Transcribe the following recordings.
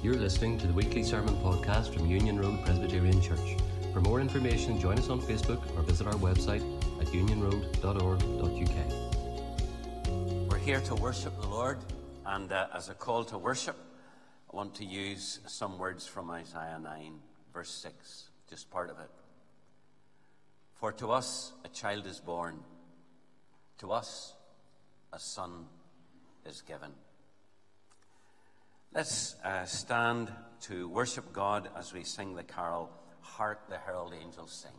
You're listening to the weekly sermon podcast from Union Road Presbyterian Church. For more information, join us on Facebook or visit our website at unionroad.org.uk. We're here to worship the Lord, and uh, as a call to worship, I want to use some words from Isaiah 9, verse 6, just part of it. For to us a child is born, to us a son is given. Let's uh, stand to worship God as we sing the carol, Hark the Herald Angels Sing.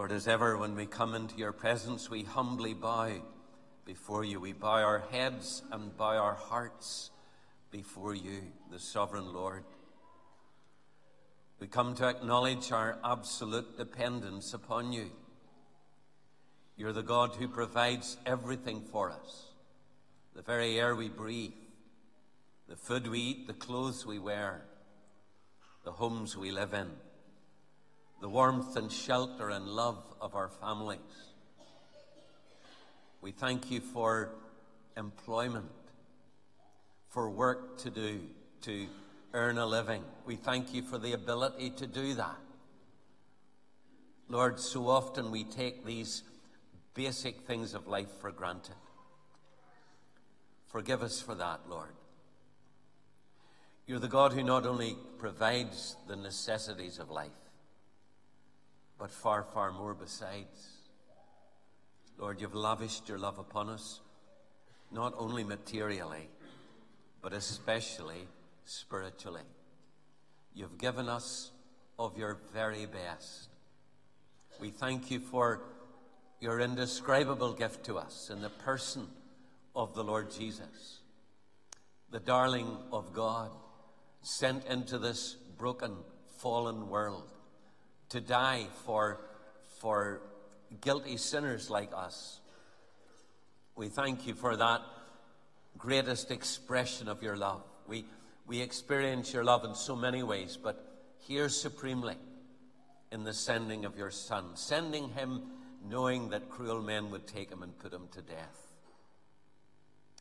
Lord, as ever, when we come into your presence, we humbly bow before you. We bow our heads and bow our hearts before you, the sovereign Lord. We come to acknowledge our absolute dependence upon you. You're the God who provides everything for us the very air we breathe, the food we eat, the clothes we wear, the homes we live in, the warmth and shelter and love of our families. We thank you for employment, for work to do, to earn a living. We thank you for the ability to do that. Lord, so often we take these basic things of life for granted. Forgive us for that, Lord. You're the God who not only provides the necessities of life, but far, far more besides. Lord, you've lavished your love upon us, not only materially, but especially spiritually. You've given us of your very best. We thank you for your indescribable gift to us in the person of the Lord Jesus, the darling of God, sent into this broken, fallen world to die for, for guilty sinners like us. We thank you for that greatest expression of your love. We, we experience your love in so many ways, but here supremely in the sending of your Son, sending him knowing that cruel men would take him and put him to death.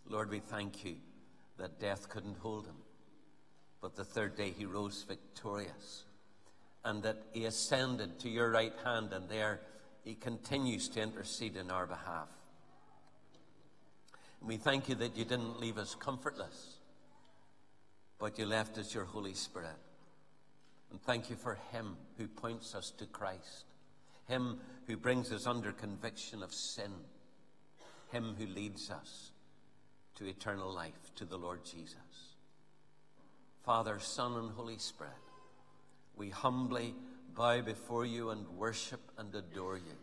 Lord, we thank you that death couldn't hold him, but the third day he rose victorious, and that he ascended to your right hand, and there he continues to intercede in our behalf. And we thank you that you didn't leave us comfortless, but you left us your Holy Spirit. And thank you for him who points us to Christ, him who brings us under conviction of sin, him who leads us to eternal life, to the Lord Jesus. Father, Son, and Holy Spirit, we humbly bow before you and worship and adore you.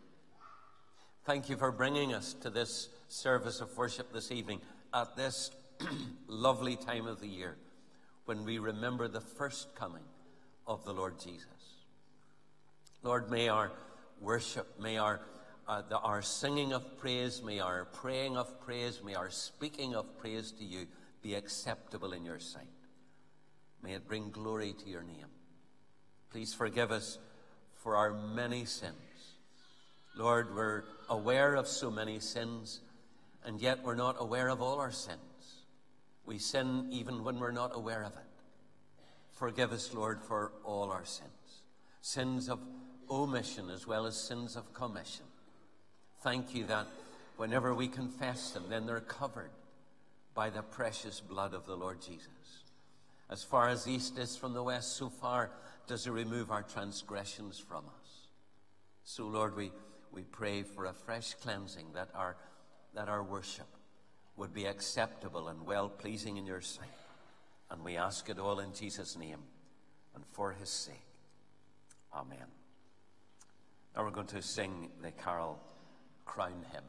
Thank you for bringing us to this service of worship this evening at this lovely time of the year when we remember the first coming of the Lord Jesus. Lord, may our worship, may our, uh, the, our singing of praise, may our praying of praise, may our speaking of praise to you be acceptable in your sight. May it bring glory to your name. Please forgive us for our many sins. Lord, we're aware of so many sins, and yet we're not aware of all our sins. We sin even when we're not aware of it. Forgive us, Lord, for all our sins sins of omission as well as sins of commission. Thank you that whenever we confess them, then they're covered by the precious blood of the Lord Jesus. As far as east is from the west, so far does He remove our transgressions from us. So, Lord, we, we pray for a fresh cleansing that our, that our worship would be acceptable and well pleasing in your sight. And we ask it all in Jesus' name and for his sake. Amen. Now we're going to sing the carol Crown Him.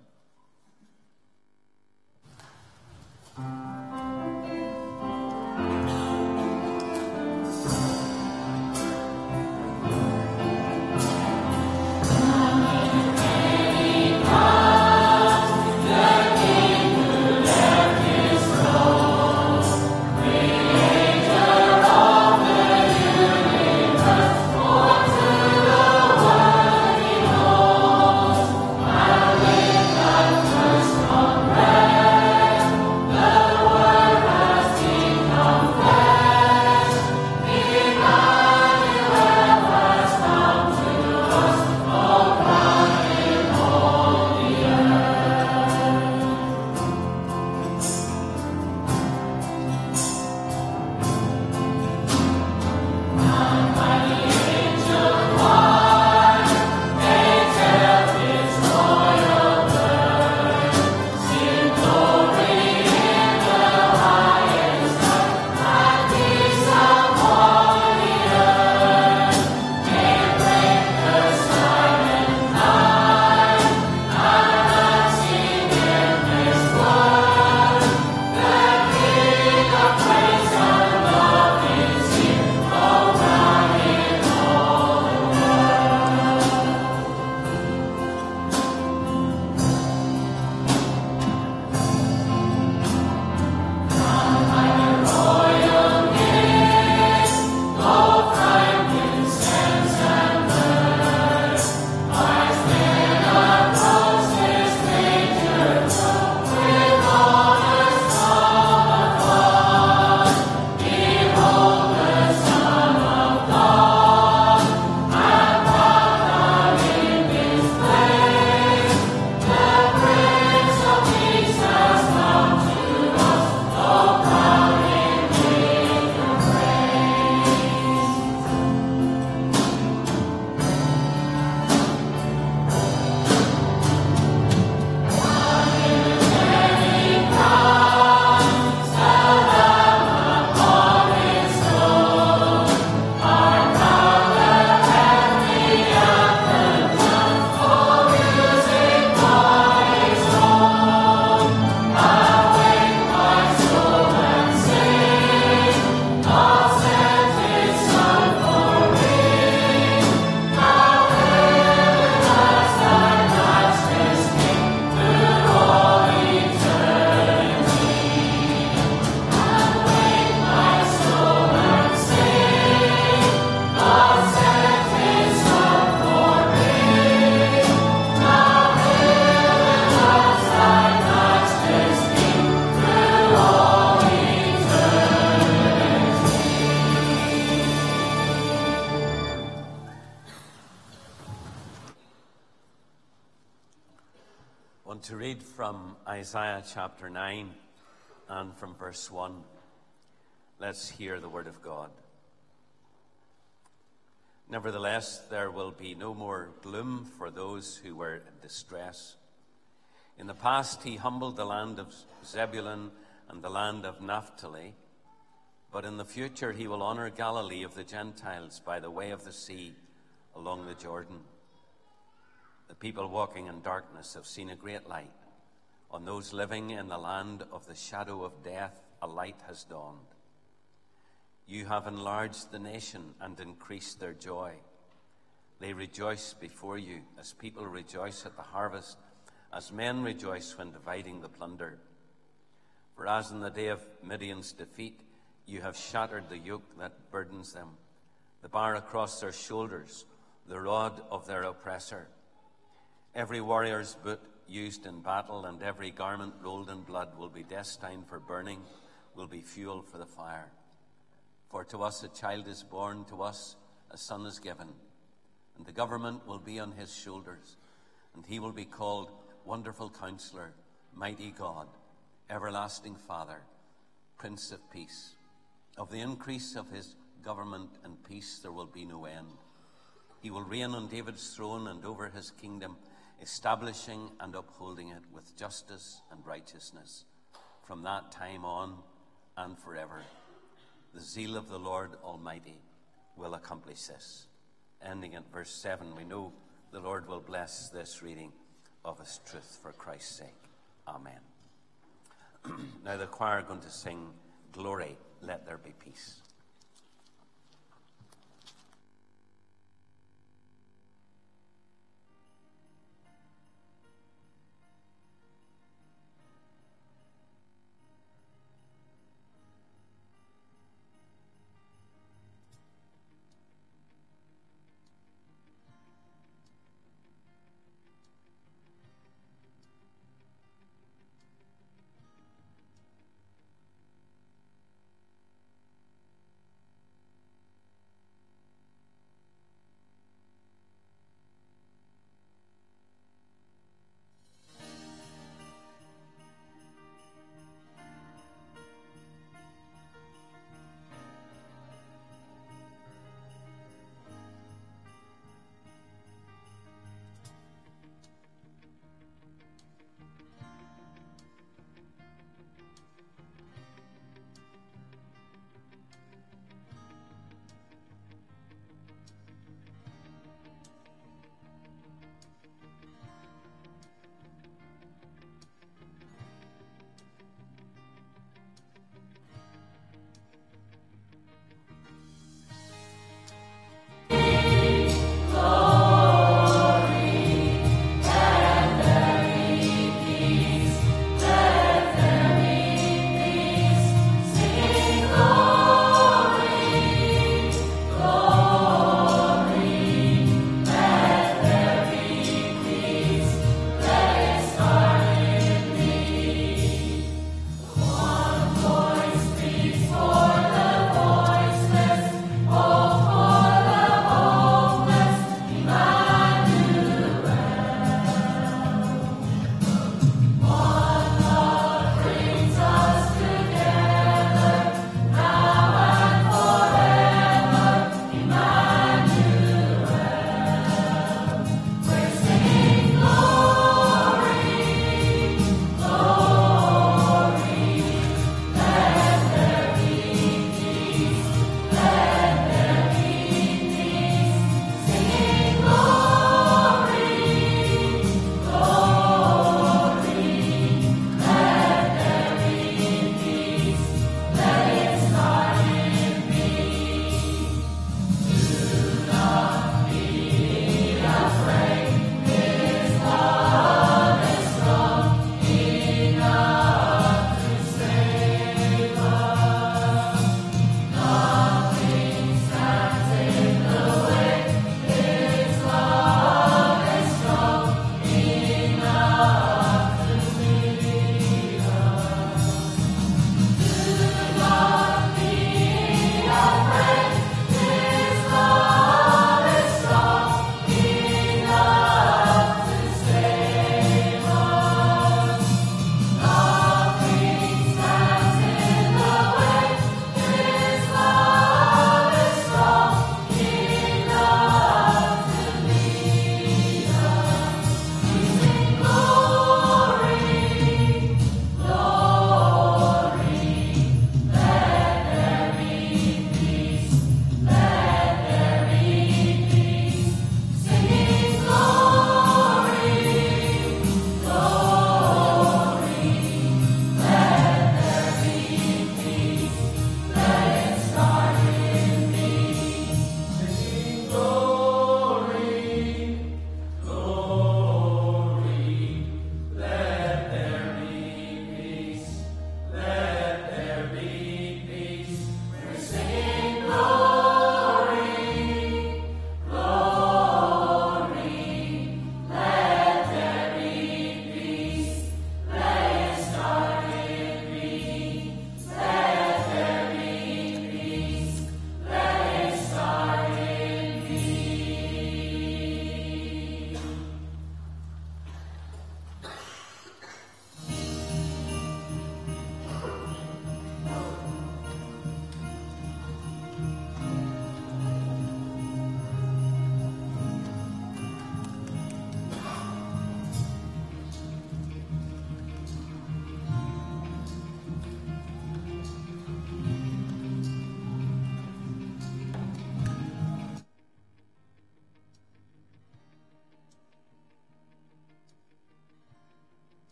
Chapter 9 and from verse 1. Let's hear the word of God. Nevertheless, there will be no more gloom for those who were in distress. In the past, he humbled the land of Zebulun and the land of Naphtali, but in the future, he will honor Galilee of the Gentiles by the way of the sea along the Jordan. The people walking in darkness have seen a great light. On those living in the land of the shadow of death, a light has dawned. You have enlarged the nation and increased their joy. They rejoice before you as people rejoice at the harvest, as men rejoice when dividing the plunder. For as in the day of Midian's defeat, you have shattered the yoke that burdens them, the bar across their shoulders, the rod of their oppressor. Every warrior's boot used in battle and every garment rolled in blood will be destined for burning, will be fuel for the fire. For to us a child is born, to us a son is given, and the government will be on his shoulders, and he will be called Wonderful Counselor, Mighty God, Everlasting Father, Prince of Peace. Of the increase of his government and peace there will be no end. He will reign on David's throne and over his kingdom, establishing and upholding it with justice and righteousness from that time on and forever. The zeal of the Lord Almighty will accomplish this. Ending at verse 7, we know the Lord will bless this reading of His truth for Christ's sake. Amen. now the choir are going to sing, Glory, let there be peace.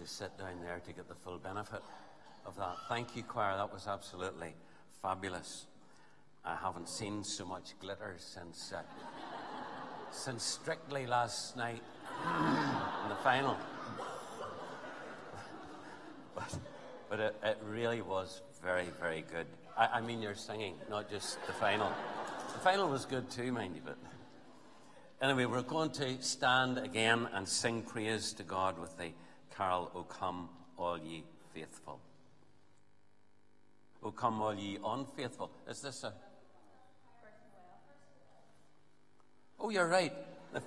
To sit down there to get the full benefit of that. Thank you, choir. That was absolutely fabulous. I haven't seen so much glitter since uh, since Strictly last night in the final. But, but it, it really was very, very good. I, I mean, your singing, not just the final. The final was good too, mind you, but anyway, we're going to stand again and sing praise to God with the carol, O come, all ye faithful. O come, all ye unfaithful. Is this a. Oh, you're right.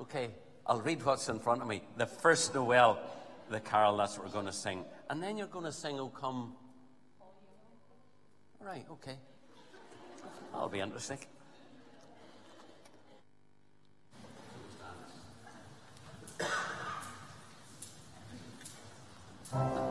okay, I'll read what's in front of me. The first Noel, the carol, that's what we're going to sing. And then you're going to sing, oh, O come. Right, okay. That'll be interesting. 三打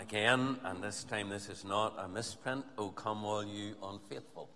again, and this time this is not a misprint. O come, all you unfaithful.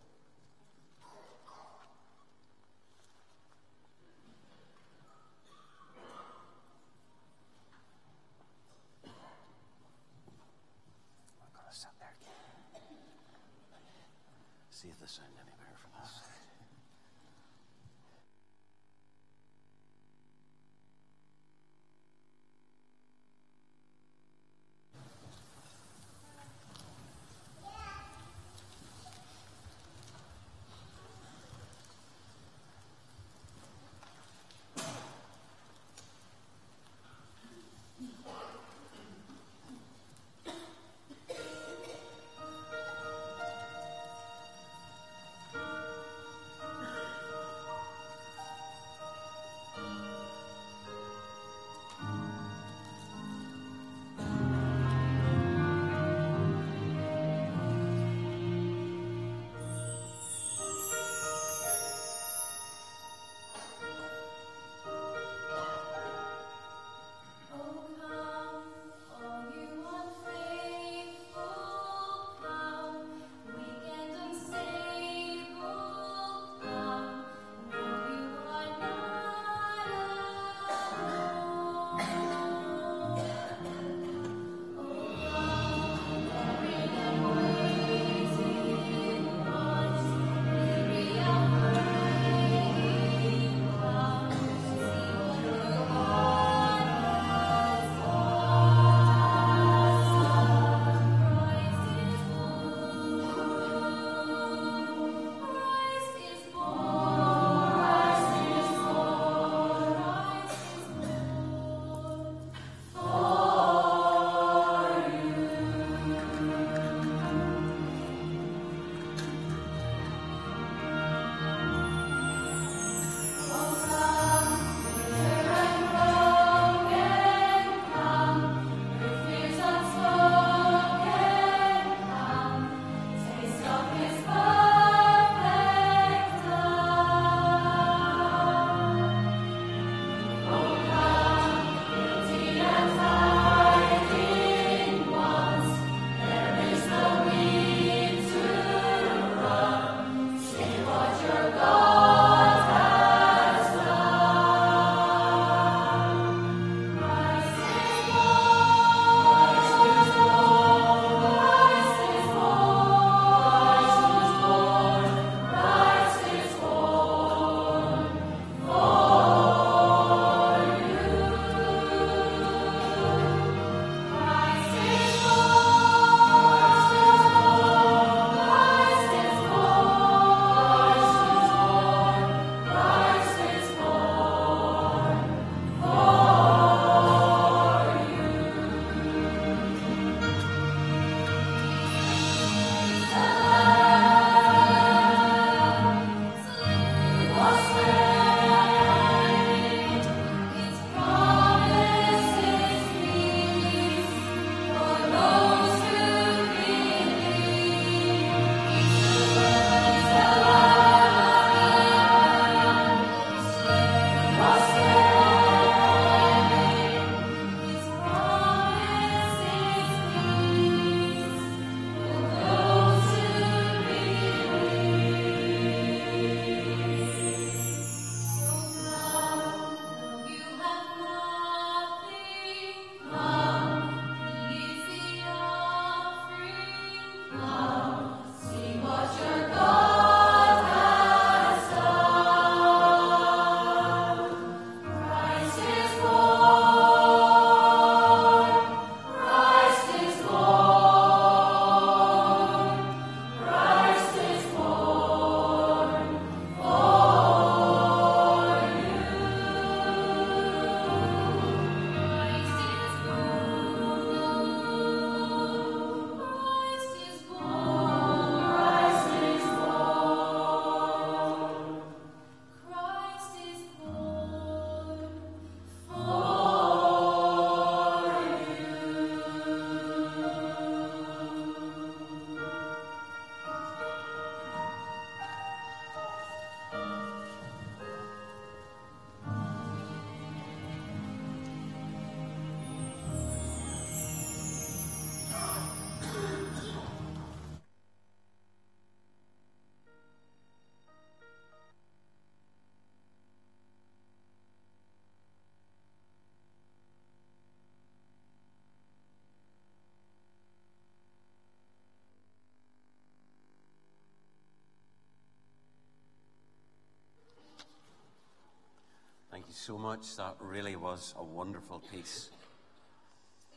You so much. That really was a wonderful piece.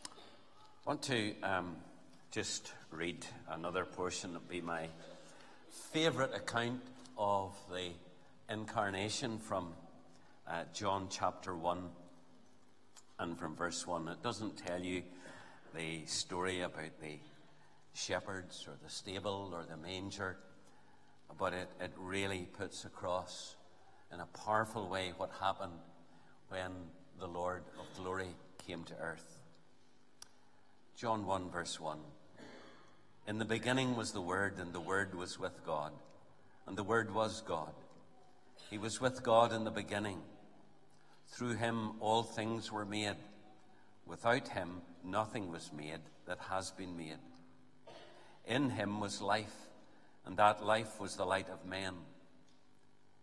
I want to um, just read another portion. that be my favourite account of the incarnation from uh, John chapter 1 and from verse 1. It doesn't tell you the story about the shepherds or the stable or the manger, but it, it really puts across in a powerful way what happened when the Lord of glory came to earth. John 1, verse 1. In the beginning was the Word, and the Word was with God, and the Word was God. He was with God in the beginning. Through him all things were made. Without him nothing was made that has been made. In him was life, and that life was the light of men.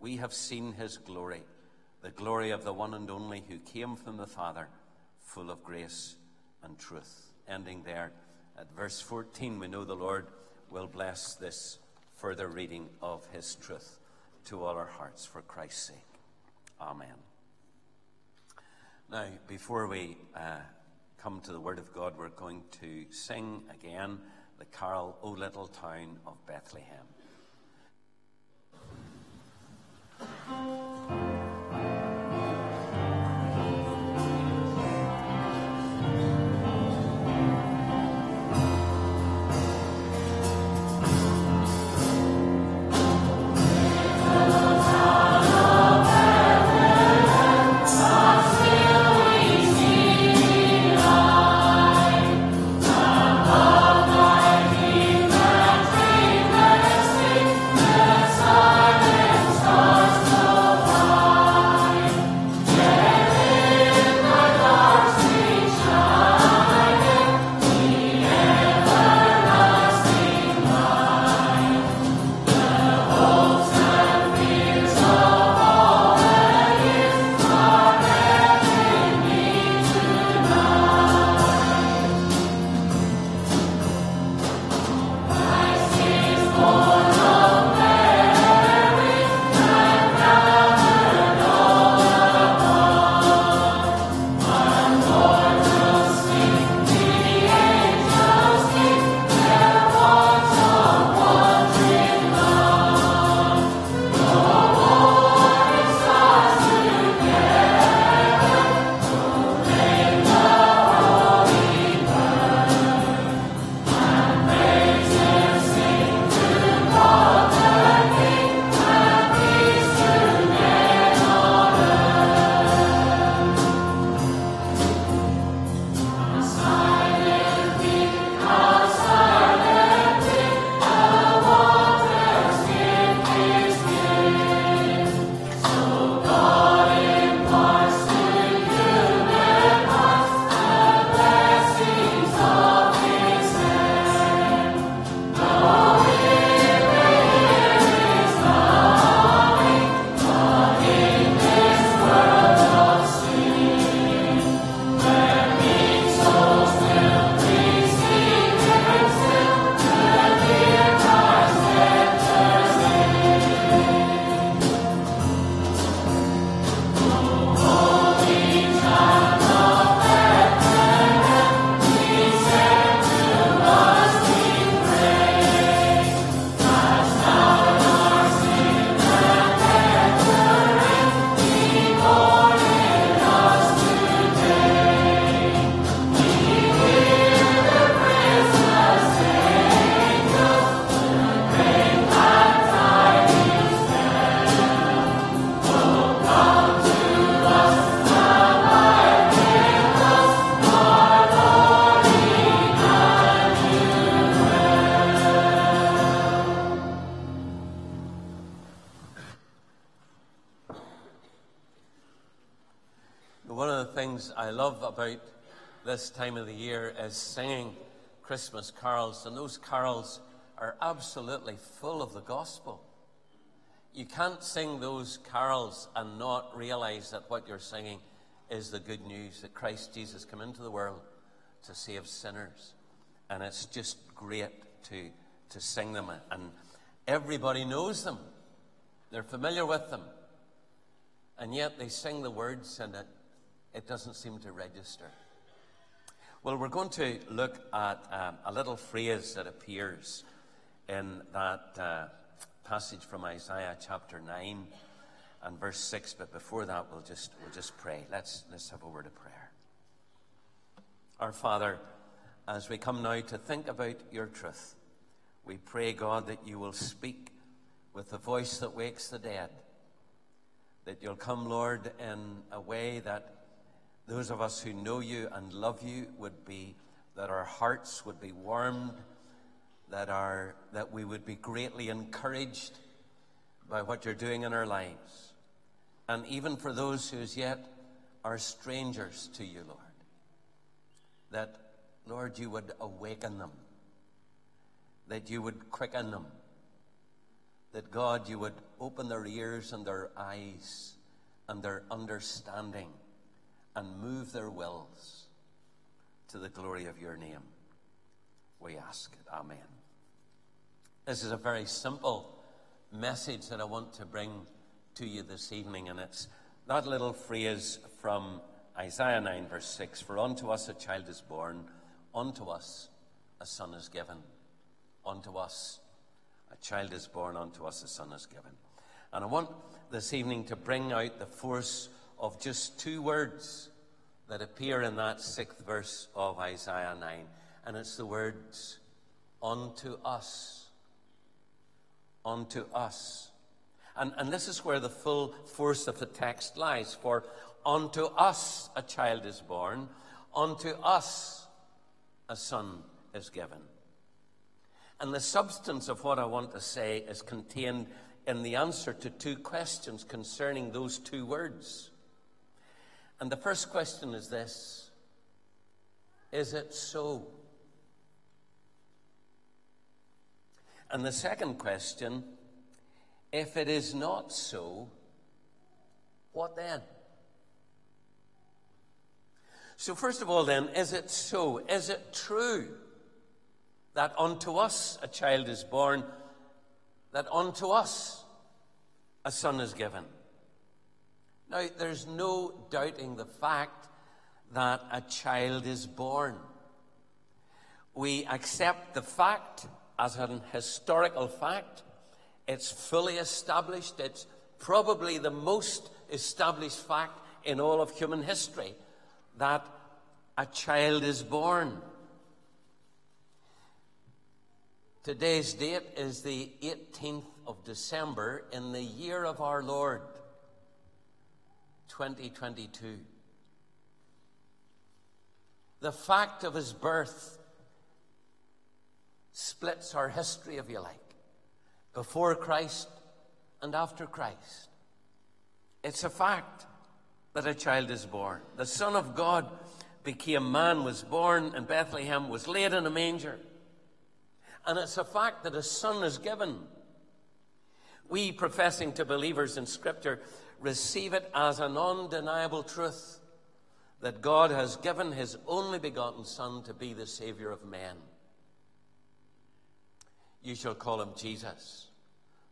we have seen his glory, the glory of the one and only who came from the Father, full of grace and truth. Ending there at verse 14, we know the Lord will bless this further reading of his truth to all our hearts for Christ's sake. Amen. Now, before we uh, come to the Word of God, we're going to sing again the carol, O Little Town of Bethlehem. Thank you. Carols, and those carols are absolutely full of the gospel. You can't sing those carols and not realize that what you're singing is the good news that Christ Jesus came into the world to save sinners. And it's just great to, to sing them. And everybody knows them, they're familiar with them. And yet they sing the words and it, it doesn't seem to register. Well, we're going to look at um, a little phrase that appears in that uh, passage from Isaiah chapter 9 and verse 6. But before that, we'll just, we'll just pray. Let's, let's have a word of prayer. Our Father, as we come now to think about your truth, we pray, God, that you will speak with the voice that wakes the dead. That you'll come, Lord, in a way that those of us who know you and love you would be, that our hearts would be warmed, that, our, that we would be greatly encouraged by what you're doing in our lives. And even for those who as yet are strangers to you, Lord, that, Lord, you would awaken them, that you would quicken them, that, God, you would open their ears and their eyes and their understanding and move their wills to the glory of your name. We ask it. Amen. This is a very simple message that I want to bring to you this evening, and it's that little phrase from Isaiah 9, verse 6 For unto us a child is born, unto us a son is given. Unto us a child is born, unto us a son is given. And I want this evening to bring out the force of just two words that appear in that sixth verse of Isaiah 9. And it's the words, unto us. Unto us. And, and this is where the full force of the text lies. For unto us a child is born, unto us a son is given. And the substance of what I want to say is contained in the answer to two questions concerning those two words. And the first question is this Is it so? And the second question if it is not so, what then? So, first of all, then, is it so? Is it true that unto us a child is born, that unto us a son is given? Now, there's no doubting the fact that a child is born. We accept the fact as an historical fact. It's fully established. It's probably the most established fact in all of human history that a child is born. Today's date is the 18th of December in the year of our Lord, 2022. The fact of his birth splits our history, if you like, before Christ and after Christ. It's a fact that a child is born. The Son of God became man, was born in Bethlehem, was laid in a manger. And it's a fact that a son is given. We, professing to believers in Scripture, receive it as an undeniable truth that God has given his only begotten Son to be the Savior of men. You shall call him Jesus,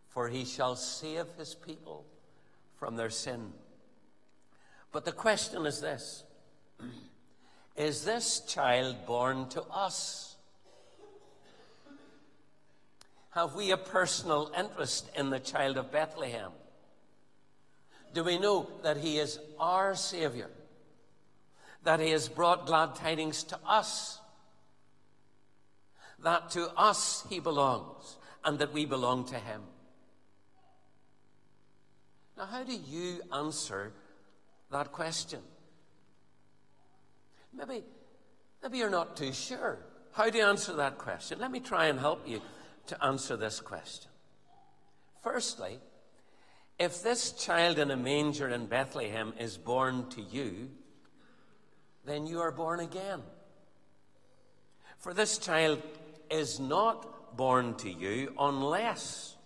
for he shall save his people from their sin. But the question is this Is this child born to us? Have we a personal interest in the child of Bethlehem? Do we know that He is our Savior, that He has brought glad tidings to us, that to us He belongs, and that we belong to Him. Now, how do you answer that question? Maybe, maybe you're not too sure. How do you answer that question? Let me try and help you to answer this question. Firstly, if this child in a manger in Bethlehem is born to you, then you are born again. For this child is not born to you unless,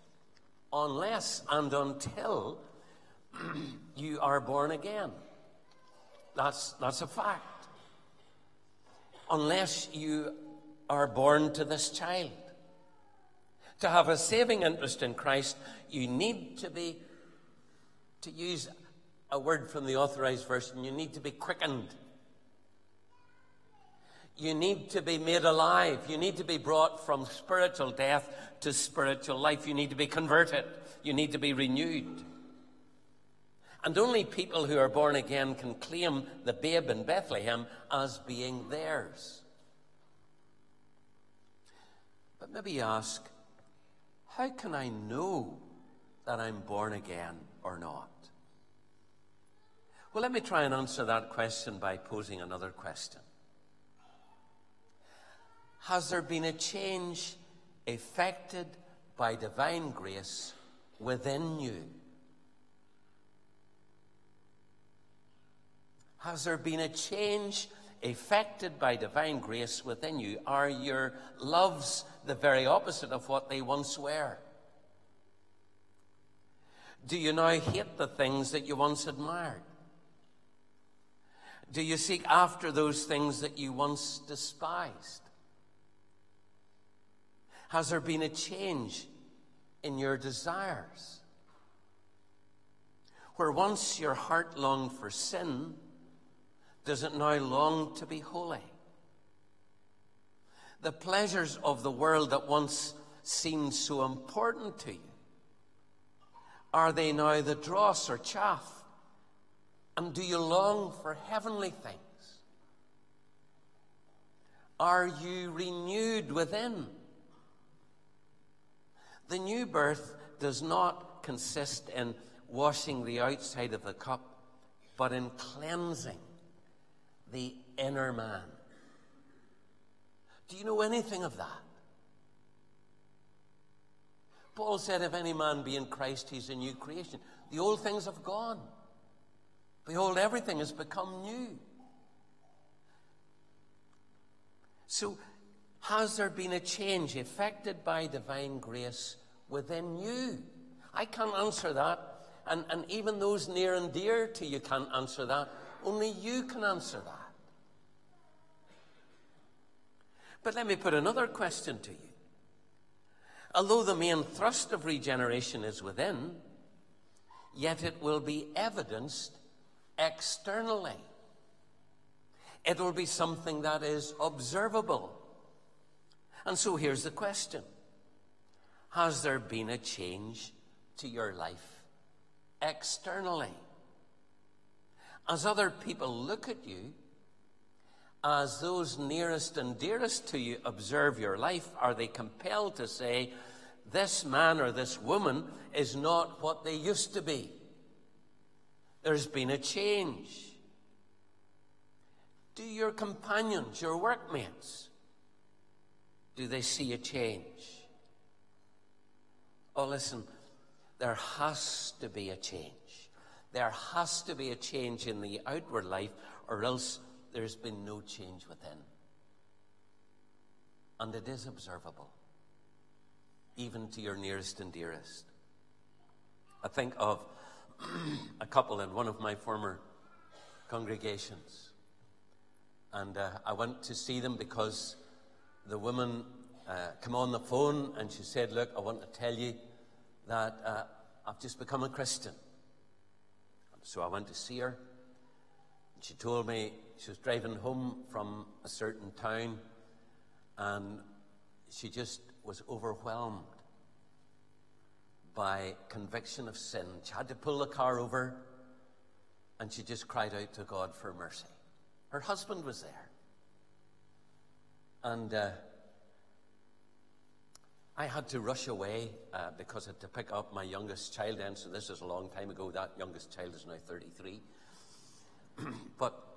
unless and until you are born again. That's, that's a fact. Unless you are born to this child. To have a saving interest in Christ, you need to be, to use a word from the authorized version, you need to be quickened. You need to be made alive. You need to be brought from spiritual death to spiritual life. You need to be converted. You need to be renewed. And only people who are born again can claim the babe in Bethlehem as being theirs. But maybe you ask, how can I know that I'm born again or not? Well, let me try and answer that question by posing another question. Has there been a change effected by divine grace within you? Has there been a change effected by divine grace within you? Are your loves the very opposite of what they once were? Do you now hate the things that you once admired? Do you seek after those things that you once despised? Has there been a change in your desires? Where once your heart longed for sin, does it now long to be holy? The pleasures of the world that once seemed so important to you, are they now the dross or chaff? And do you long for heavenly things? Are you renewed within? The new birth does not consist in washing the outside of the cup, but in cleansing the inner man. Do you know anything of that? Paul said, If any man be in Christ, he's a new creation. The old things have gone. Behold, everything has become new. So, has there been a change effected by divine grace within you? I can't answer that. And, and even those near and dear to you can't answer that. Only you can answer that. But let me put another question to you. Although the main thrust of regeneration is within, yet it will be evidenced externally. It will be something that is observable. And so here's the question Has there been a change to your life externally? As other people look at you, as those nearest and dearest to you observe your life, are they compelled to say, this man or this woman is not what they used to be? There's been a change. Do your companions, your workmates, do they see a change? Oh, listen, there has to be a change. There has to be a change in the outward life, or else there's been no change within. And it is observable, even to your nearest and dearest. I think of a couple in one of my former congregations. And uh, I went to see them because the woman uh, came on the phone and she said, Look, I want to tell you that uh, I've just become a Christian. So I went to see her. And She told me she was driving home from a certain town and she just was overwhelmed by conviction of sin. She had to pull the car over and she just cried out to God for mercy. Her husband was there. And uh, I had to rush away uh, because I had to pick up my youngest child And So this is a long time ago. That youngest child is now 33. but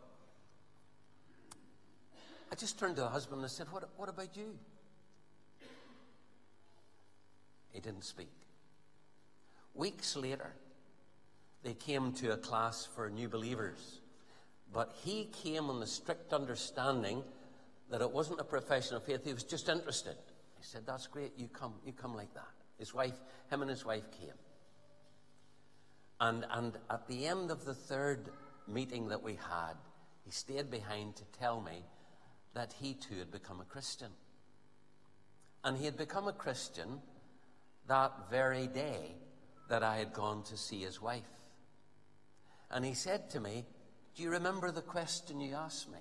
I just turned to the husband and I said, What, what about you? He didn't speak. Weeks later, they came to a class for new believers. But he came on the strict understanding that it wasn't a profession of faith, he was just interested. He said, That's great, you come, you come like that. His wife, him and his wife came. And, and at the end of the third meeting that we had, he stayed behind to tell me that he too had become a Christian. And he had become a Christian that very day that I had gone to see his wife. And he said to me, Do you remember the question you asked me?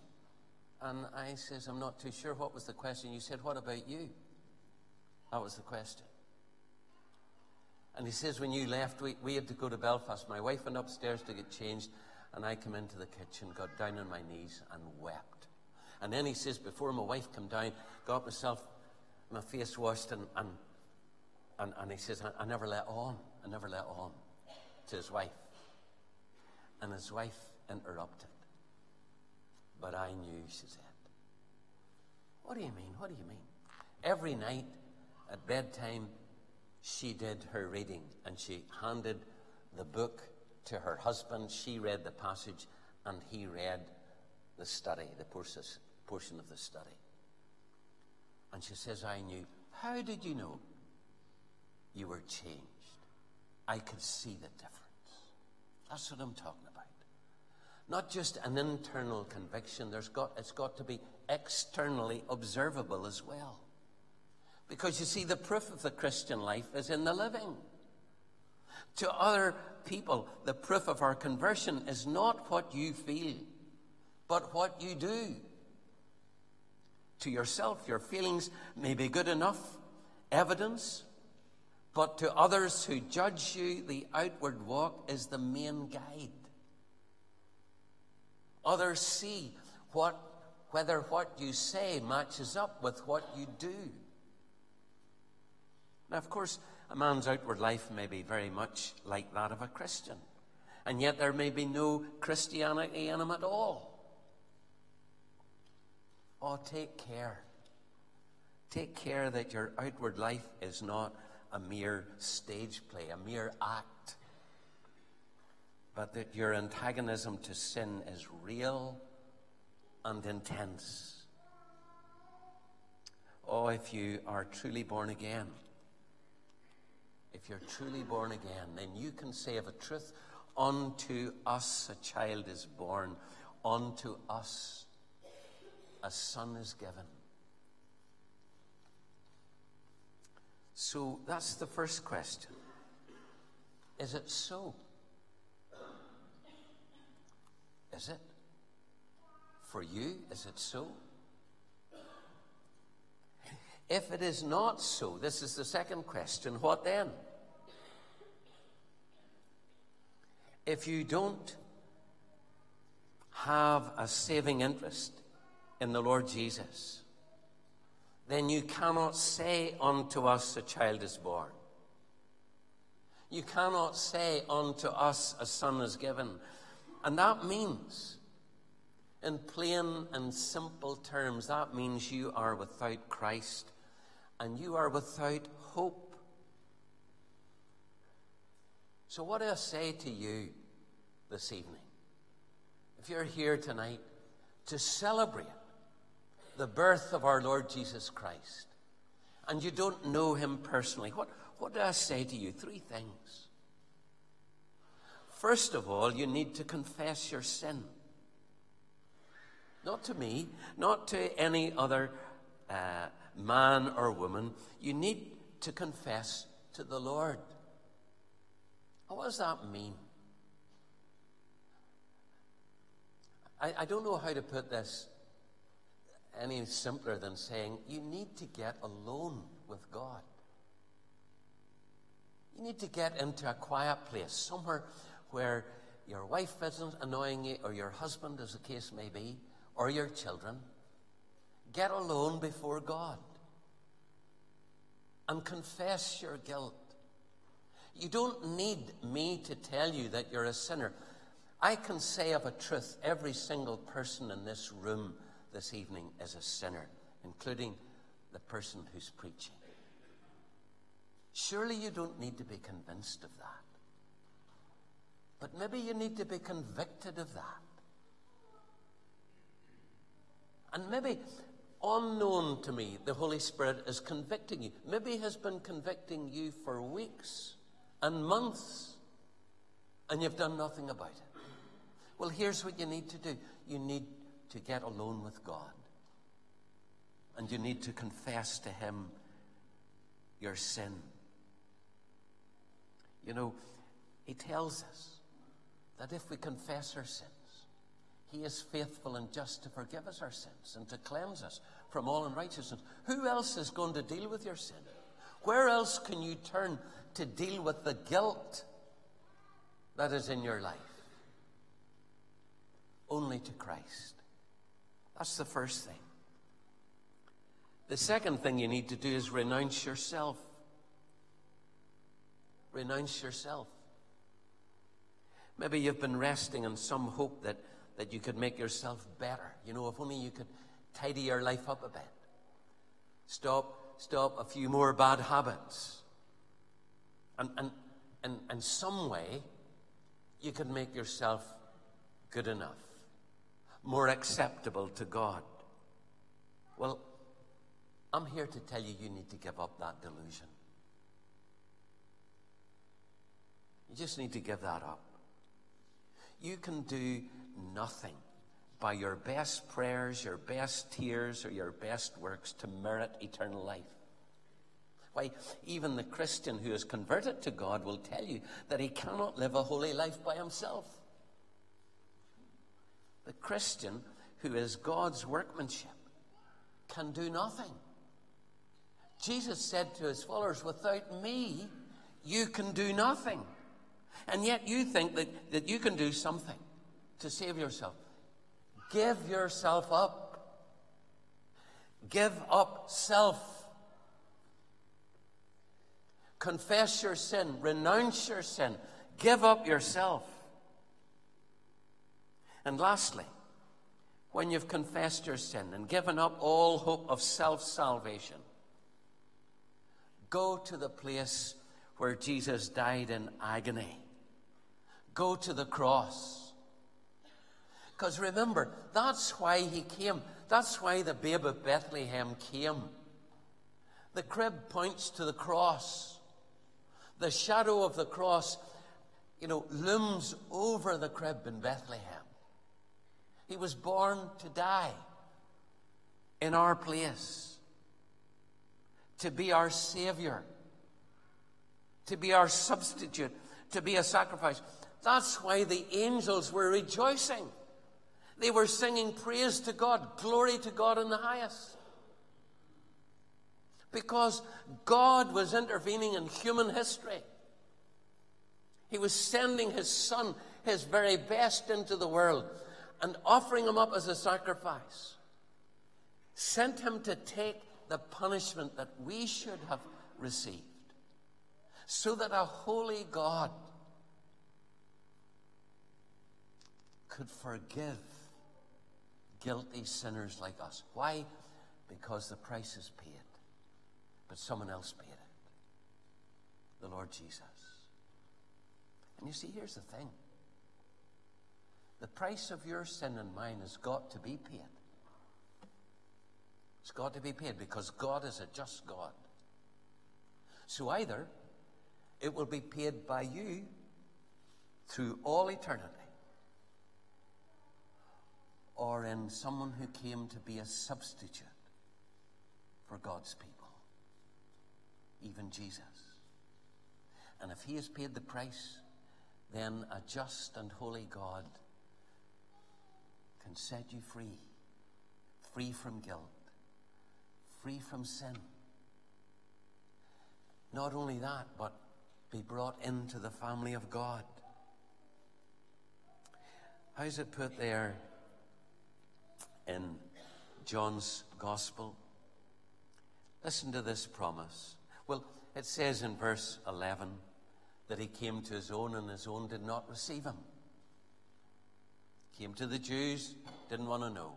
And I says, I'm not too sure. What was the question? You said, What about you? That was the question. And he says, When you left, we, we had to go to Belfast. My wife went upstairs to get changed, and I came into the kitchen, got down on my knees, and wept. And then he says, Before my wife came down, got myself, my face washed, and, and, and, and he says, I, I never let on. I never let on to his wife. And his wife interrupted. But I knew, she said. What do you mean? What do you mean? Every night at bedtime, she did her reading and she handed the book to her husband. She read the passage and he read the study, the portion of the study. And she says, I knew. How did you know you were changed? I could see the difference. That's what I'm talking about. Not just an internal conviction, there's got, it's got to be externally observable as well. Because you see, the proof of the Christian life is in the living. To other people, the proof of our conversion is not what you feel, but what you do. To yourself, your feelings may be good enough evidence, but to others who judge you, the outward walk is the main guide. Others see what, whether what you say matches up with what you do. Now, of course, a man's outward life may be very much like that of a Christian, and yet there may be no Christianity in him at all. Oh, take care. Take care that your outward life is not a mere stage play, a mere act, but that your antagonism to sin is real and intense. Oh, if you are truly born again, if you're truly born again, then you can say of a truth, Unto us a child is born, unto us a son is given. So that's the first question. Is it so? Is it? For you, is it so? If it is not so, this is the second question what then? If you don't have a saving interest in the Lord Jesus, then you cannot say unto us a child is born. You cannot say unto us a son is given. And that means, in plain and simple terms, that means you are without Christ and you are without hope. So, what do I say to you this evening? If you're here tonight to celebrate the birth of our Lord Jesus Christ and you don't know him personally, what, what do I say to you? Three things. First of all, you need to confess your sin. Not to me, not to any other. Uh, man or woman, you need to confess to the Lord. What does that mean? I, I don't know how to put this any simpler than saying you need to get alone with God. You need to get into a quiet place, somewhere where your wife isn't annoying you, or your husband, as the case may be, or your children. Get alone before God and confess your guilt. You don't need me to tell you that you're a sinner. I can say of a truth every single person in this room this evening is a sinner, including the person who's preaching. Surely you don't need to be convinced of that. But maybe you need to be convicted of that. And maybe unknown to me, the Holy Spirit is convicting you. Maybe He has been convicting you for weeks and months, and you've done nothing about it. Well, here's what you need to do you need to get alone with God, and you need to confess to Him your sin. You know, He tells us that if we confess our sins, He is faithful and just to forgive us our sins and to cleanse us from all unrighteousness. Who else is going to deal with your sin? Where else can you turn to deal with the guilt that is in your life? Only to Christ. That's the first thing. The second thing you need to do is renounce yourself. Renounce yourself. Maybe you've been resting in some hope that, that you could make yourself better. You know, if only you could tidy your life up a bit. Stop, stop a few more bad habits. And, and, and in some way, you could make yourself good enough, more acceptable to God. Well, I'm here to tell you you need to give up that delusion. You just need to give that up. You can do nothing by your best prayers, your best tears, or your best works to merit eternal life. Why, even the Christian who is converted to God will tell you that he cannot live a holy life by himself. The Christian who is God's workmanship can do nothing. Jesus said to his followers, Without me, you can do nothing. And yet you think that, that you can do something to save yourself. Give yourself up. Give up self. Confess your sin. Renounce your sin. Give up yourself. And lastly, when you've confessed your sin and given up all hope of self salvation, go to the place where Jesus died in agony Go to the cross. Because remember, that's why he came. That's why the babe of Bethlehem came. The crib points to the cross. The shadow of the cross, you know, looms over the crib in Bethlehem. He was born to die in our place, to be our Savior, to be our substitute, to be a sacrifice. That's why the angels were rejoicing. They were singing praise to God, glory to God in the highest. Because God was intervening in human history. He was sending his son, his very best, into the world and offering him up as a sacrifice. Sent him to take the punishment that we should have received. So that a holy God could forgive guilty sinners like us. Why? Because the price is paid. But someone else paid it the Lord Jesus. And you see, here's the thing the price of your sin and mine has got to be paid. It's got to be paid because God is a just God. So either it will be paid by you through all eternity, or in someone who came to be a substitute for God's people, even Jesus. And if he has paid the price, then a just and holy God can set you free, free from guilt, free from sin. Not only that, but be brought into the family of God. How's it put there in John's Gospel. Listen to this promise. Well, it says in verse 11 that he came to his own and his own did not receive him. Came to the Jews, didn't want to know.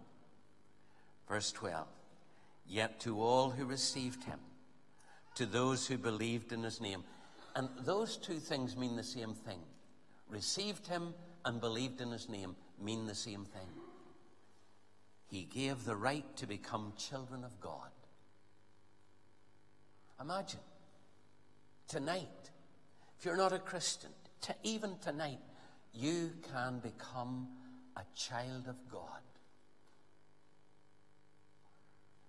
Verse 12 Yet to all who received him, to those who believed in his name. And those two things mean the same thing. Received him and believed in his name mean the same thing. he gave the right to become children of God. Imagine tonight, if you're not a Christian, to even tonight, you can become a child of God.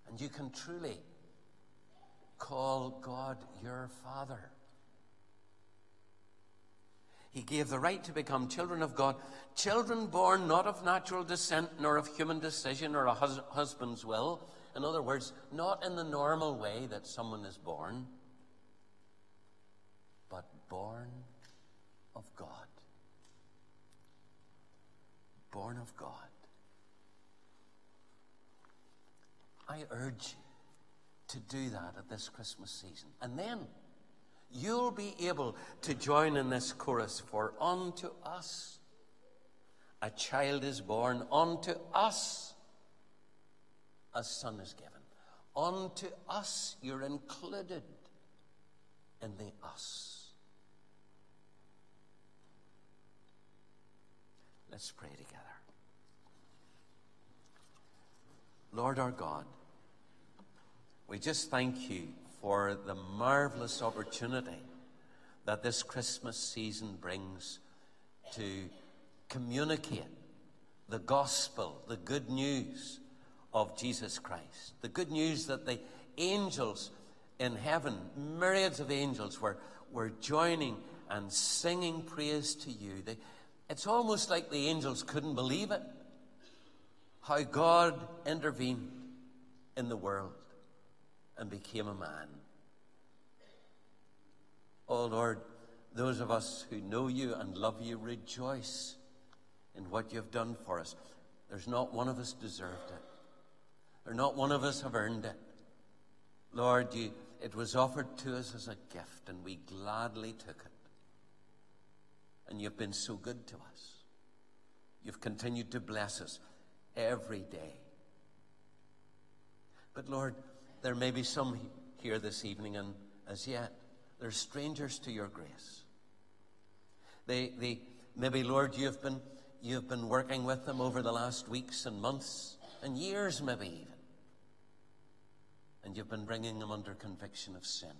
And you can truly call God your Father. He gave the right to become children of God, children born not of natural descent, nor of human decision or a hus- husband's will. In other words, not in the normal way that someone is born, but born of God. Born of God. I urge you to do that at this Christmas season. And then you'll be able to join in this chorus For unto us a child is born, unto us a son is given. Unto us you're included in the us. Let's pray together. Lord our God, we just thank you for the marvelous opportunity that this Christmas season brings to communicate the gospel, the good news of Jesus Christ. The good news that the angels in heaven, myriads of angels, were, were joining and singing praise to you. They, it's almost like the angels couldn't believe it. How God intervened in the world and became a man. Oh Lord, those of us who know you and love you rejoice in what you've done for us. There's not one of us deserved it. Or not one of us have earned it. Lord, you, it was offered to us as a gift, and we gladly took it. And you've been so good to us. You've continued to bless us every day. But Lord, there may be some here this evening, and as yet, they're strangers to your grace. They, they, maybe, Lord, you've been, you've been working with them over the last weeks and months and years, maybe even. And you've been bringing them under conviction of sin.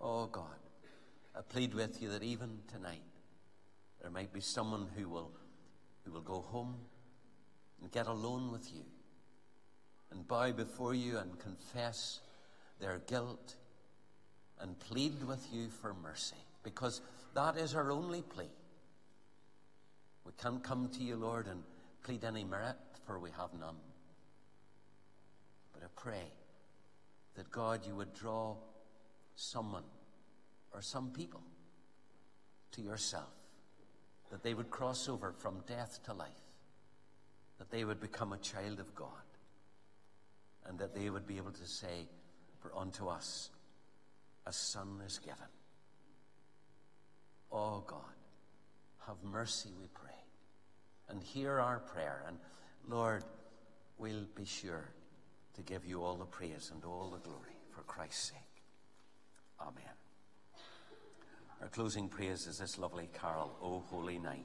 Oh, God, I plead with you that even tonight, there might be someone who will, who will go home and get alone with you and bow before you and confess their guilt and plead with you for mercy because that is our only plea. We can't come to you, Lord, and plead any merit, for we have none. But I pray that God, you would draw someone or some people to yourself, that they would cross over from death to life, that they would become a child of God, and that they would be able to say, For unto us a son is given. Oh God, have mercy, we pray, and hear our prayer. And Lord, we'll be sure to give you all the praise and all the glory for Christ's sake. Amen. Our closing praise is this lovely carol, O Holy Night.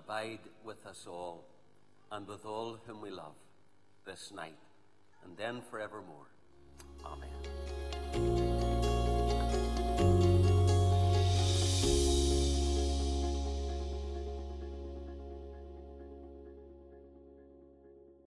Abide with us all, and with all whom we love this night, and then forevermore. Amen.